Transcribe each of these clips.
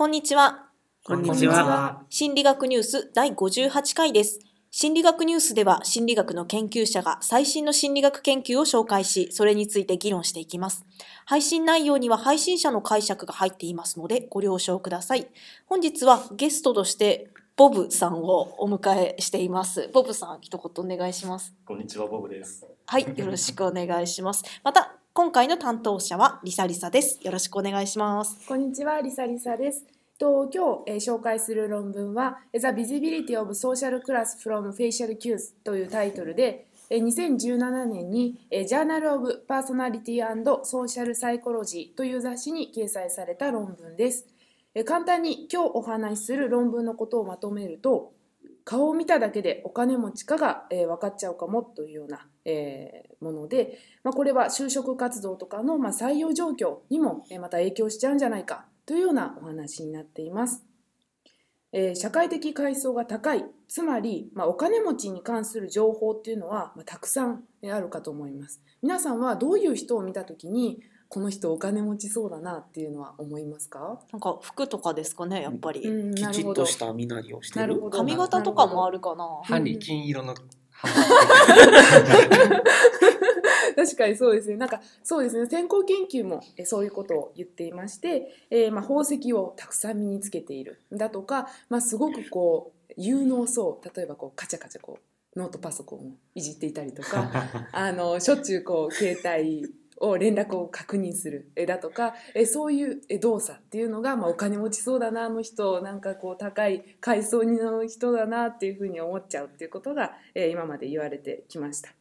こんにちは。こんにちは。心理学ニュース第58回です。心理学ニュースでは心理学の研究者が最新の心理学研究を紹介し、それについて議論していきます。配信内容には配信者の解釈が入っていますのでご了承ください。本日はゲストとしてボブさんをお迎えしています。ボブさん、一言お願いします。こんにちは、ボブです。はい、よろしくお願いします。また、今回の担当者はリサリサです。よろしくお願いします。こんにちは、リサリサです。と今日、えー紹介する論文は「The Visibility of Social Class from Facial Cues」というタイトルでえー2017年にえー Journal of Personality and Social Psychology という雑誌に掲載された論文です。えー簡単に今日お話しする論文のことをまとめると顔を見ただけでお金持ちかが、えー分かっちゃうかもというような、えーもので、まあ、これは就職活動とかの、まあ、採用状況にも、えーまた影響しちゃうんじゃないかというようなお話になっています。えー社会的階層が高いつまり、まあ、お金持ちに関する情報っていうのは、まあ、たくさんえーあるかと思います。皆さんはどういう人を見た時にこの人お金持ちそうだなっていうのは思いますか、なんか服とかですかね、やっぱり。うん、きちっなるほどとした身なりをしてる。髪型とかもあるかな。歯に金色の 確かにそうですね。なんかそうですね。先行研究もえそういうことを言っていまして、えーまあ宝石をたくさん身につけているだとか、まあすごくこう有能そう。例えばこうカチャカチャこうノートパソコンをいじっていたりとか、あのしょっちゅうこう携帯を連絡を確認するえだとかそういう動作っていうのが、まあ、お金持ちそうだなあの人なんかこう高い階層の人だなっていうふうに思っちゃうっていうことが、今まで言われてきました。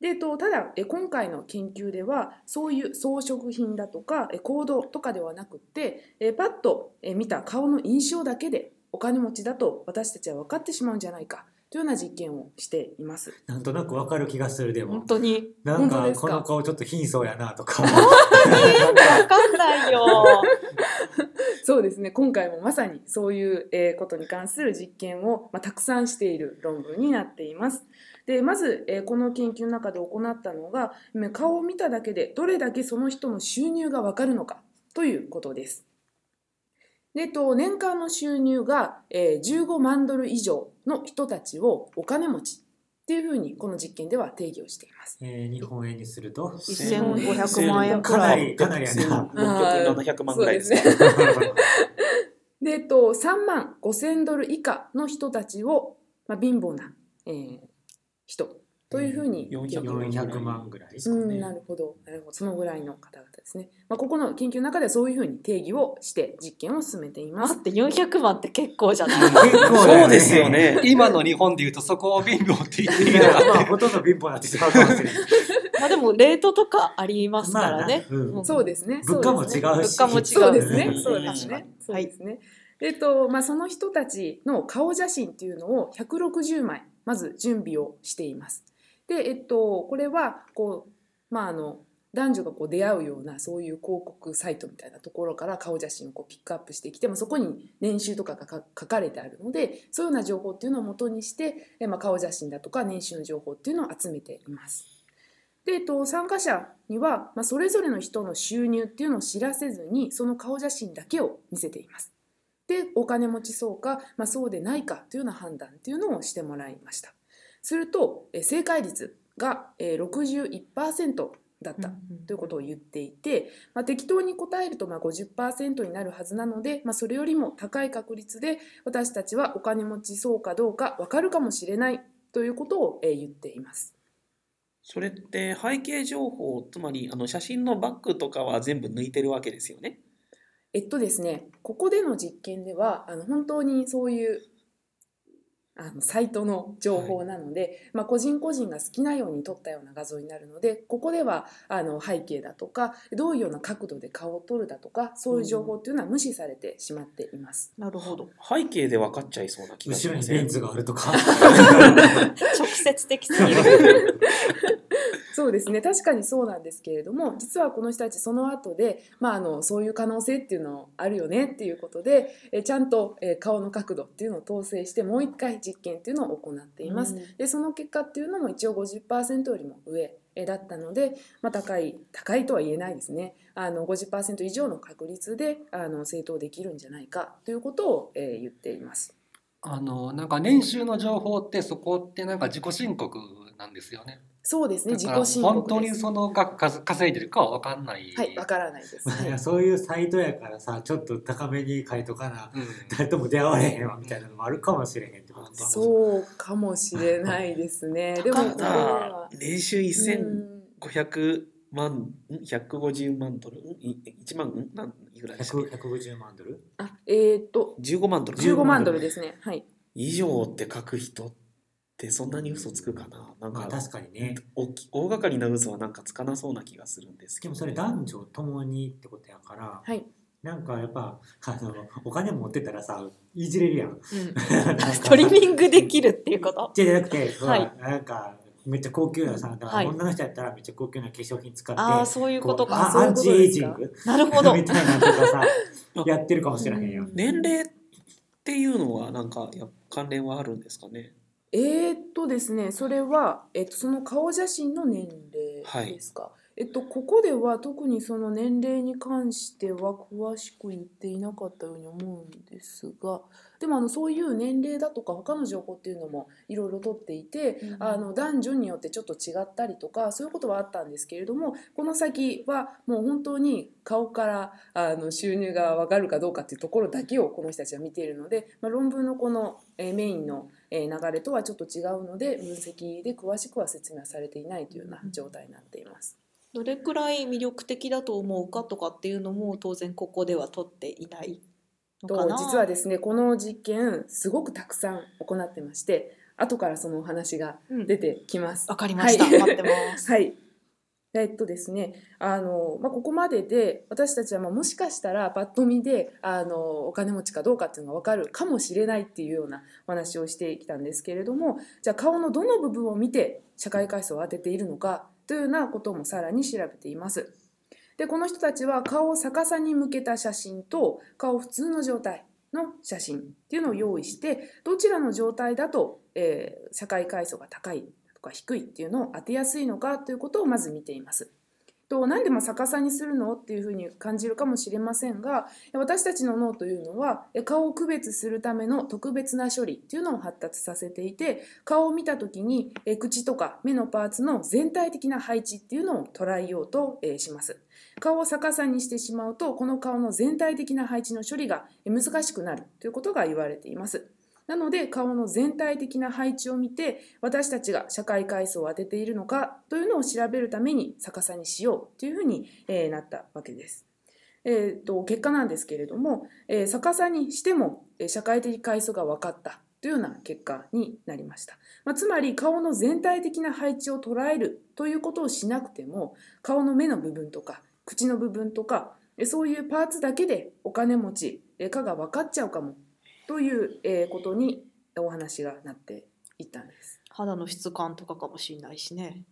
でとただ今回の研究ではそういう装飾品だとか行動とかではなくってパッと見た顔の印象だけでお金持ちだと私たちは分かってしまうんじゃないかというような実験をしています。なんとなくわかる気がするでも。本。当に。なんかこの顔ちょっと貧相やなとか。わかんないよ。そうですね今回もまさに。そういうえーことに。関する実験を、まあ、たくさんしている論文に。なっています。でまず、えーこの研究の中で行ったのがうん顔を見ただけでどれだけその人の収入がわかるのかということです。でえっと年間の収入が、えー15万ドル以上の人たちをお金持ちっていうふうにこの実験では定義をしています。えー日本円にすると。1500万円くからない。りかなりやな。600、700万ぐらいですね。そうですねで、えっと、3万5000ドル以下の人たちを、まあ、貧乏な、えー人というふうに、400 400万ぐらいですかねうん、。なるほど、なるほど、そのぐらいの方々ですね。まあ、ここの研究の中ではそういうふうに定義をして実験を進めています。待って、400万って結構じゃない？結構だそうですよ。ね。今の日本で言うとそこを貧乏って言っていいのか。まあほとんど貧乏になってしまうかもしれない。まあでも、レートとかありますからね。まあなうんうんそうですね。物価も違うし。物価も違うそうですねう。んそうですね。そうですね。えっと、まあ、その人たちの顔写真っていうのを160枚、まず準備をしています。で、えっと、これは、こう、まあ、あの、男女がこう出会うようなそういう広告サイトみたいなところから顔写真をこうピックアップしてきて、まあ、そこに年収とかが書かれてあるのでそういうような情報っていうのを元にして、まあ、顔写真だとか年収の情報っていうのを集めています。で、えっと、参加者には、まあ、それぞれの人の収入っていうのを知らせずにその顔写真だけを見せています。でお金持ちそうか、まあ、そうでないかというような判断っていうのをしてもらいました。するとえ正解率がえー61%だったということを言っていて、まあ、適当に答えるとまあ50%になるはずなので、まあ、それよりも高い確率で私たちはお金持ちそうかどうか分かるかもしれないということをえー言っています。それって背景情報、つまりあの写真のバックとかは全部抜いてるわけですよね？えっとですね、ここでの実験ではあの本当にそういうあのサイトの情報なので、まあ、個人個人が好きなように撮ったような画像になるのでここではあの背景だとかどういうような角度で顔を撮るだとかそういう情報っていうのは無視されてしまっています。なるほど。背景で分かっちゃいそうな気がし後ろませんにレンズがあるとか。直接的すぎる。そうですね確かにそうなんですけれども実はこの人たちその後で、まあ、あのそういう可能性っていうのあるよねっていうことでえちゃんとえ顔の角度っていうのを統制してもう一回実験っていうのを行っています。うんでその結果っていうのも一応50%よりも上えーだったので、まあ、高い高いとは言えないですねあの50%以上の確率であの正当できるんじゃないかということを、えー言っています。あのなんか年収の情報ってそこってなんか自己申告なんですよね。そうですね。自己申告本当にその額稼稼いでるかは分かんない。はいわからないです、まあそういうサイトやからさちょっと高めに書いとかなうん。誰とも出会われへんわみたいなのもあるかもしれへんってことそうかもしれないですね。でも年収うん1500万、ん150万ドル、んい1万、んなんいくらでしたっ100 150万ドル？あえっ、と。け ?15 万ドル。15万ドルですね。はい。以上って書く人ってそんなに嘘つくかな。なんかまあ確かにね。大き大掛かりな嘘はなんかつかなそうな気がするんですけど。でもそれ男女ともにってことやからはい。なんかやっぱあのお金持ってたらさいじれるやん。うん。ストリミングできるっていうこと？じゃなくて、はい。なんかめっちゃ高級なさ、だかはい。ら女の人やったらめっちゃ高級な化粧品使って、ああそういうことか。こうあそういうことアンチエイジンでグなるほど。みたいなのとかさあ、やってるかもしれへんよ。年齢っていうのはなんかや関連はあるんですかね？えー、っとですねそれは、えっと、その顔写真の年齢ですか、えっと、ここでは特にその年齢に関しては詳しく言っていなかったように思うんですがでもあのそういう年齢だとか他の情報っていうのもいろいろ取っていて、うんあの男女によってちょっと違ったりとかそういうことはあったんですけれどもこの先はもう本当に顔からあの収入が分かるかどうかっていうところだけをこの人たちは見ているので、まあ、論文のこの、えーメインの、えー流れとはちょっと違うので分析で詳しくは説明はされていないというような状態になっています。どれくらい魅力的だと思うかとかっていうのも当然ここでは取っていないのかとな実はですねこの実験すごくたくさん行ってまして後からそのお話がうん出てきます。わかりました、はい待ってます、はい。えっとですね、あの、まあ、ここまでで私たちはまあもしかしたらパッと見であのお金持ちかどうかっていうのが分かるかもしれないっていうようなお話をしてきたんですけれどもじゃあ顔のどの部分を見て社会階層を当てているのかというようなこともさらに調べています。でこの人たちは顔を逆さに向けた写真と顔普通の状態の写真っていうのを用意してどちらの状態だと、えー社会階層が高いとか低いっていうのを当てやすいのかということをまず見ています。となんでまあ逆さにするの？っていうふうに感じるかもしれませんが私たちの脳というのは顔を区別するための特別な処理っていうのを発達させていて顔を見た時に口とか目のパーツの全体的な配置っていうのを捉えようとします。顔を逆さにしてしまうとこの顔の全体的な配置の処理が難しくなるということが言われています。なので顔の全体的な配置を見て私たちが社会階層を当てているのかというのを調べるために逆さにしようというふうに、なったわけです。えーと結果なんですけれども、えー逆さにしても、社会的階層が分かったというような結果になりました。まあ、つまり顔の全体的な配置を捉えるということをしなくても顔の目の部分とか口の部分とかそういうパーツだけでお金持ちかが分かっちゃうかもというえーことにお話がなっていったんです。肌の質感とかかもしれないしね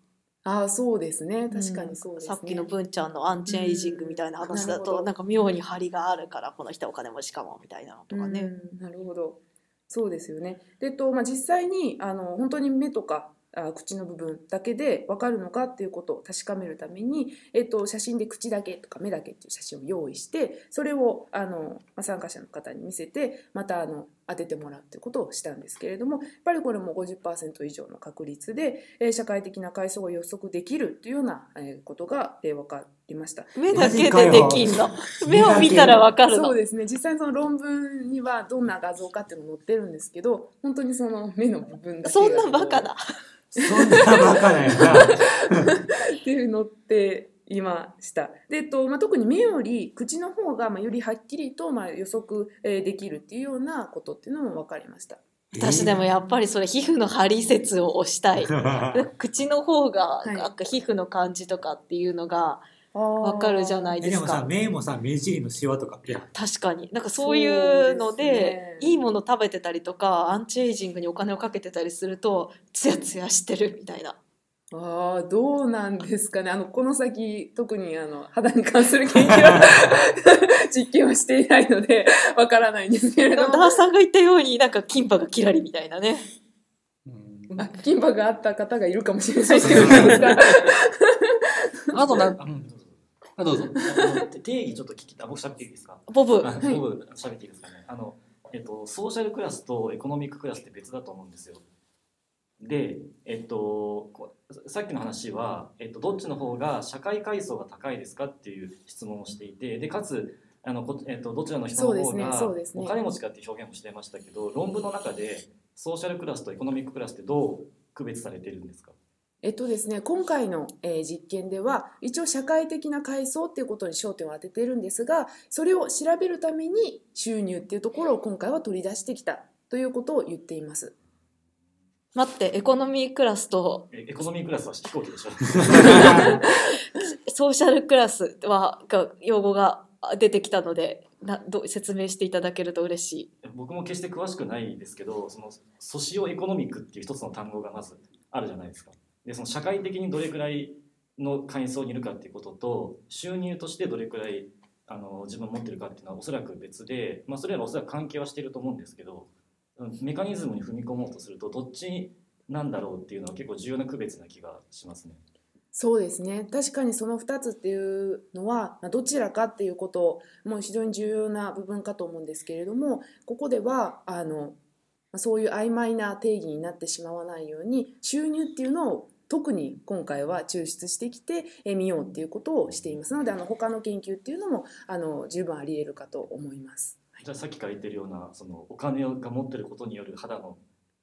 ああそうですね確かにそうですね。さっきの文ちゃんのアンチエイジングみたいな話だうん なんか妙に張りがあるからこの人はお金持ちかもみたいなのとかね、うんなるほどそうですよね。でとまあ、実際にあの本当に目とかあ口の部分だけで分かるのかっていうことを確かめるために、えっと、写真で口だけとか目だけっていう写真を用意してそれをあの、参加者の方に見せてまたあの当ててもらうっていうことをしたんですけれどもやっぱりこれも50%以上の確率で、えー社会的な階層を予測できるっていうような、えーことが、えー分かりました。目だけでできんの？目を見たらわかるの？そうですね。実際にその論文にはどんな画像かっていうの載ってるんですけど本当にその目の部分だけそんなバカだな。そんなバカなよな。っていうのっていました。で、えっとまあ、特に目より口の方がまあよりはっきりとまあ予測えーできるっていうようなことっていうのも分かりました。私でもやっぱりそれ皮膚の張り説を押したい。口の方がい。なんか皮膚の感じとかっていうのがわかるじゃないえでか。ですもさ、目もさ、目尻のシワとか。確かに。なんかそういうのでね。いいもの食べてたりとかアンチエイジングにお金をかけてたりするとツヤツヤしてるみたいなあーどうなんですかね。あのこの先特にあの肌に関する研究は 実験はしていないのでわからないんですけれでども。もダーさんが言ったようになんかキンパがキラリみたいなね。うん。うあ金箔があった方がいるかもしれないですけど あとなんか、うんどうぞ。あどうぞ。定義ちょっと聞きたい。僕喋っていいですか？ボブ。あはい。僕喋っていいですかね。あの、えっと、ソーシャルクラスとエコノミッククラスって別だと思うんですよでえっとこさっきの話は、えっと、どっちの方が社会階層が高いですかっていう質問をしていてでかつあのこ、えっと、どちらの人のそうですね方がそうですねお金持ちかっていう表現もしてましたけど論文の中でソーシャルクラスとエコノミッククラスってどう区別されてるんですか？えっとですね、今回の、えー実験では一応社会的な階層っていうことに焦点を当ててるんですがそれを調べるために収入っていうところを今回は取り出してきたということを言っています。待ってエコノミークラスと。えエコノミークラスは飛行機でしょ。ソーシャルクラスはが用語が出てきたのでなどう説明していただけると嬉しい。僕も決して詳しくないですけどそのソシオエコノミックっていう一つの単語がまずあるじゃないですか。でその社会的にどれくらいの階層にいるかっていうことと収入としてどれくらいあの自分が持ってるかっていうのはおそらく別で、まあ、それらはおそらく関係はしていると思うんですけどうんメカニズムに踏み込もうとするとどっちなんだろうっていうのは結構重要な区別な気がしますね。そうですね確かにその2つっていうのはどちらかっていうことも非常に重要な部分かと思うんですけれどもここではあのそういう曖昧な定義になってしまわないように収入っていうのを特に今回は抽出してきてえ見ようっていうことをしていますのであの他の研究っていうのもあの十分あり得るかと思います。じゃあさっきから言ってるようなそのお金が持ってることによる肌の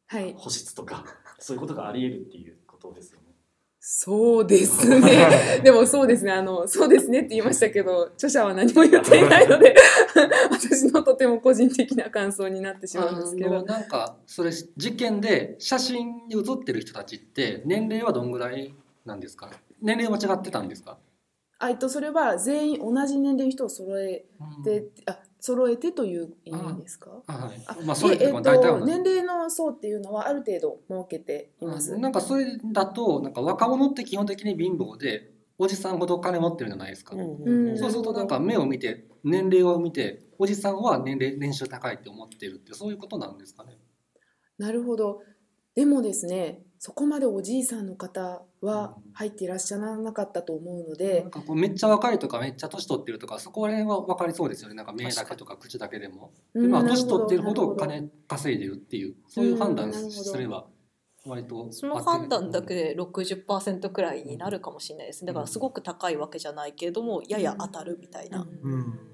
はい、保湿とか そういうことがあり得るっていうことですよね。そうですね。でもそうですね。あの、そうですねって言いましたけど、著者は何も言っていないので、私のとても個人的な感想になってしまうんですけど。なんかそれ実験で写真に写ってる人たちって年齢はどんぐらいなんですか？年齢は違ってたんですか、あえっと、それは全員同じ年齢の人を揃えうんて、あ、揃えてという意味ですか？あはい。あまあそれえっと、大体は同じ。年齢の層っていうのはある程度設けています。なんかそれだとなんか若者って基本的に貧乏でおじさんほどお金持ってるじゃないですか、うん。そうするとなんか目を見て年齢を見ておじさんは年齢年収高いって思ってるってそういうことなんですかね。なるほど。でもですね、そこまでおじいさんの方は入っていらっしゃらなかったと思うのでなん、かこうめっちゃ若いとかめっちゃ年取ってるとかそこら辺は分かりそうですよね。なんか目だけとか口だけでも。年取ってるほど金稼いでるっていうそういう判断すれば割とその判断だけで60%くらいになるかもしれないですね。だからすごく高いわけじゃないけれどもやや当たるみたいな。うん。うん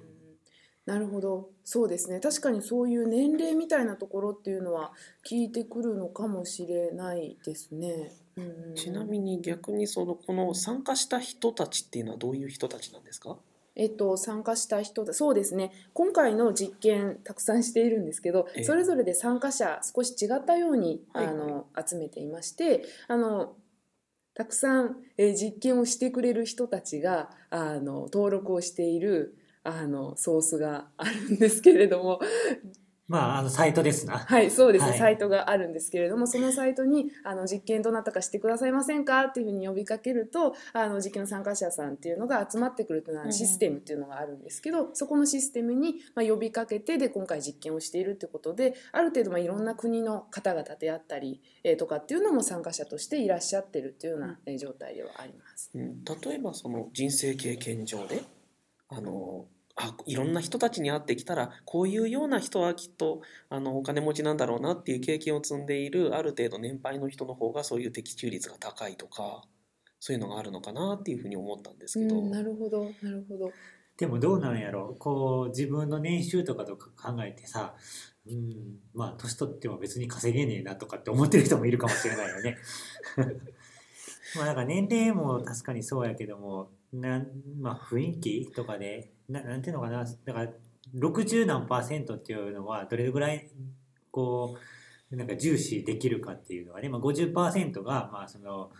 なるほど。そうですね。確かにそういう年齢みたいなところっていうのは聞いてくるのかもしれないですね。うんちなみに逆にそのこの参加した人たちっていうのはどういう人たちなんですか？えっと、参加した人だそうですね。今回の実験たくさんしているんですけどええ。それぞれで参加者少し違ったように、はい。あの集めていましてあのたくさん、えー実験をしてくれる人たちがあの登録をしているあのソースがあるんですけれども。まあ、あの、サイトですな。はい、そうです。ね、はい。サイトがあるんですけれども、そのサイトにあの実験どなたかしてくださいませんかっていうふうに呼びかけると、あの実験の参加者さんっていうのが集まってくるというシステムっていうのがあるんですけど、そこのシステムにまあ呼びかけてで今回実験をしているってことで、ある程度まあいろんな国の方々であったり、えーとかっていうのも参加者としていらっしゃってるっていうようなえー状態ではあります。うん。例えばその人生経験上であのあいろんな人たちに会ってきたらこういうような人はきっとあのお金持ちなんだろうなっていう経験を積んでいるある程度年配の人の方がそういう的中率が高いとかそういうのがあるのかなっていうふうに思ったんですけど、うん、なるほど、なるほど。でもどうなんやろこう、自分の年収とかとか考えてさ、うん、まあ、年取っても別に稼げねえなとかって思ってる人もいるかもしれないよね。まあ、なんか年齢も確かにそうやけども、なんまあ、雰囲気とかで、ななんていうのかな、だから、60何パーセントっていうのは、どれぐらい、こう、なんか重視できるかっていうのはね、まあ、50%が、まあ、その、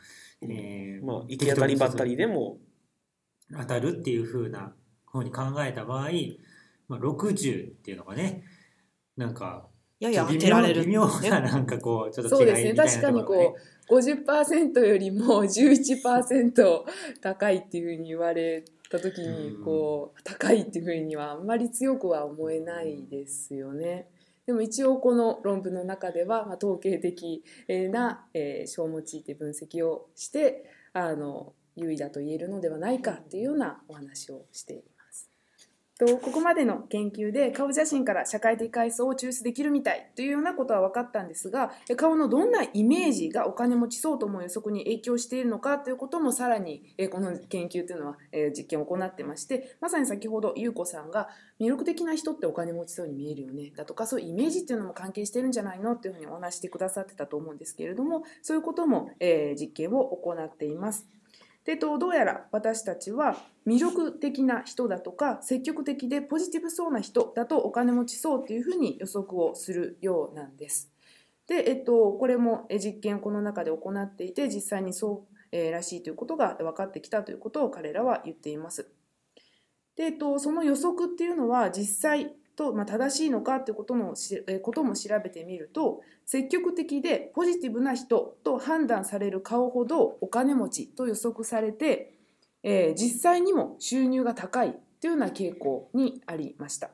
えーまあ行き当たりばったりでも。当たるっていう風な方に考えた場合、まあ、60っていうのがねなんかやや当てられる、微妙ななんかこうちょっとそうですね違いみたいな確かにところがねこう50%よりも11%高いっていうふうに言われた時にうんこう高いっていうふうにはあんまり強くは思えないですよね。でも一応この論文の中では、まあ、統計的な、えー、書を用いて分析をしてあの優位だと言えるのではないかっていうようなお話をしています。とここまでの研究で顔写真から社会的階層を抽出できるみたいというようなことは分かったんですが顔のどんなイメージがお金持ちそうと思う予測に影響しているのかということもさらにこの研究というのは実験を行ってましてまさに先ほど優子さんが魅力的な人ってお金持ちそうに見えるよねだとかそういうイメージっていうのも関係してるんじゃないのっていうふうにお話してくださってたと思うんですけれどもそういうことも実験を行っています。でとどうやら私たちは魅力的な人だとか積極的でポジティブそうな人だとお金持ちそうっていうふうに予測をするようなんです。で、えっと、これも実験この中で行っていて実際にそう、えー、らしいということが分かってきたということを彼らは言っています。で、えっと、その予測っていうのは実際と、まあ、正しいのかということのし、えことも調べてみると積極的でポジティブな人と判断される顔ほどお金持ちと予測されて、えー、実際にも収入が高いというような傾向にありました。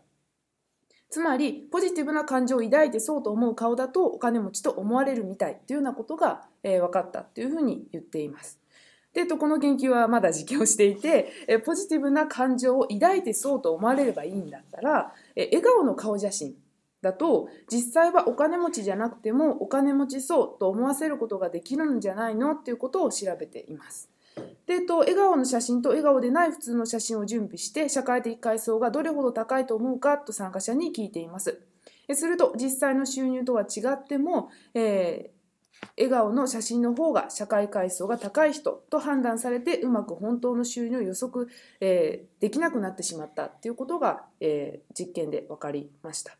つまりポジティブな感情を抱いてそうと思う顔だとお金持ちと思われるみたいというようなことが、えー、分かったというふうに言っています。で、えっとこの研究はまだ実験をしていて、えポジティブな感情を抱いてそうと思われればいいんだったら、え笑顔の顔写真だと実際はお金持ちじゃなくてもお金持ちそうと思わせることができるんじゃないのっていうことを調べています。でえっと笑顔の写真と笑顔でない普通の写真を準備して社会的階層がどれほど高いと思うかと参加者に聞いています。すると実際の収入とは違っても、え笑顔の写真の方が社会階層が高い人と判断されてうまく本当の収入を予測、えー、できなくなってしまったっていうことが、えー、実験で分かりました。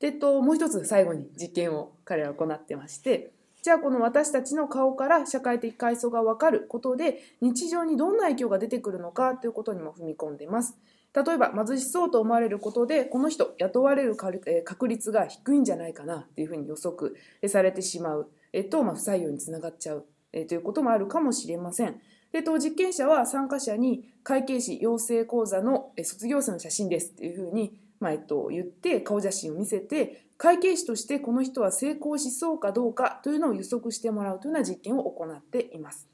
でともう一つ最後に実験を彼は行ってましてじゃあこの私たちの顔から社会的階層が分かることで日常にどんな影響が出てくるのかということにも踏み込んでます。例えば貧しそうと思われることでこの人雇われる確率が低いんじゃないかなっていうふうに予測されてしまうえっとまあ、不採用につながっちゃう、えということもあるかもしれません。でと実験者は参加者に会計士養成講座の卒業生の写真ですっていうふうに、まあえっと、言って顔写真を見せて会計士としてこの人は成功しそうかどうかというのを予測してもらうというような実験を行っています。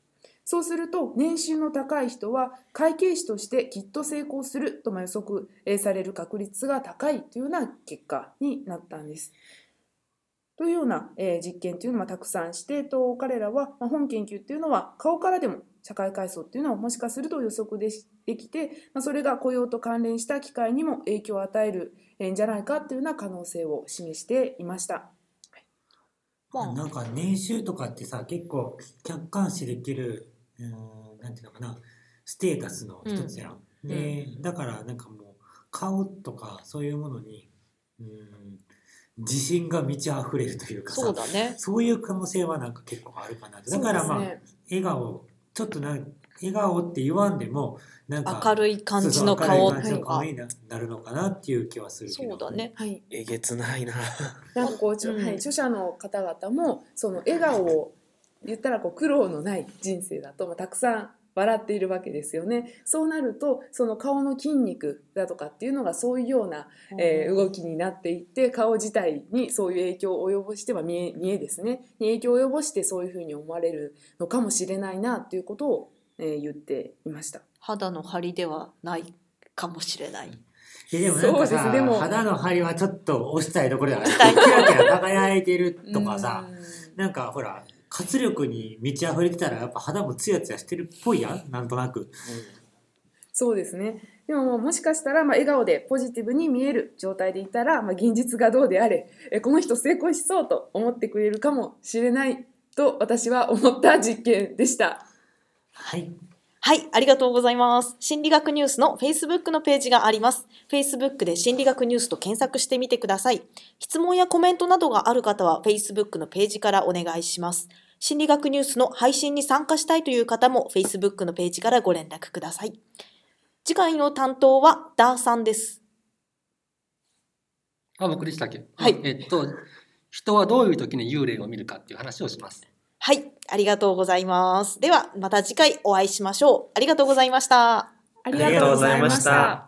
そうすると年収の高い人は会計士としてきっと成功すると予測される確率が高いというような結果になったんです。というような、えー、実験というのもたくさんしてと彼らは、まあ、本研究っていうのは顔からでも社会階層っていうのをもしかすると予測でできて、まあ、それが雇用と関連した機会にも影響を与えるんじゃないかっていうような可能性を示していました。まあ、なんか年収とかってさ結構客観視できるうんなんていうのかなステータスの一つやん。うん、でだからなんかもう顔とかそういうものにうん自信が満ち溢れるというかさそうだね。そういう可能性はなんか結構あるかなだからまあ、ね、笑顔ちょっとな笑顔って言わんでもなんか明るい感じの顔っていうか。になるのかなっていう気はするそうだね。はい。えげつないな。なんかこう、うん、はい、著者の方々もその笑顔を言ったらこう苦労のない人生だと、まあ、たくさん笑っているわけですよね。そうなるとその顔の筋肉だとかっていうのがそういうような、えー、動きになっていって顔自体にそういう影響を及ぼしては見え見えですねに影響を及ぼしてそういうふうに思われるのかもしれないなっていうことを、えー、言っていました。肌の張りではないかもしれない。えでもなんかさ、肌の張りはちょっと押したいところだから、キラキラ輝いてるとかさ、なんかほら、活力に満ち溢れてたらやっぱ肌もツヤツヤしてるっぽいやん。なんとなく、うん、そうですね。でももしかしたらまあ笑顔でポジティブに見える状態でいたら、まあ、現実がどうであれえこの人成功しそうと思ってくれるかもしれないと私は思った実験でした。はいはい、ありがとうございます。心理学ニュースの Facebook のページがあります。Facebook で心理学ニュースと検索してみてください。質問やコメントなどがある方は Facebook のページからお願いします。心理学ニュースの配信に参加したいという方も Facebook のページからご連絡ください。次回の担当はダーさんです。あ、僕でしたっけはい。えっと、人はどういう時に幽霊を見るかっていう話をします。はい、ありがとうございます。では、また次回お会いしましょう。ありがとうございました。ありがとうございました。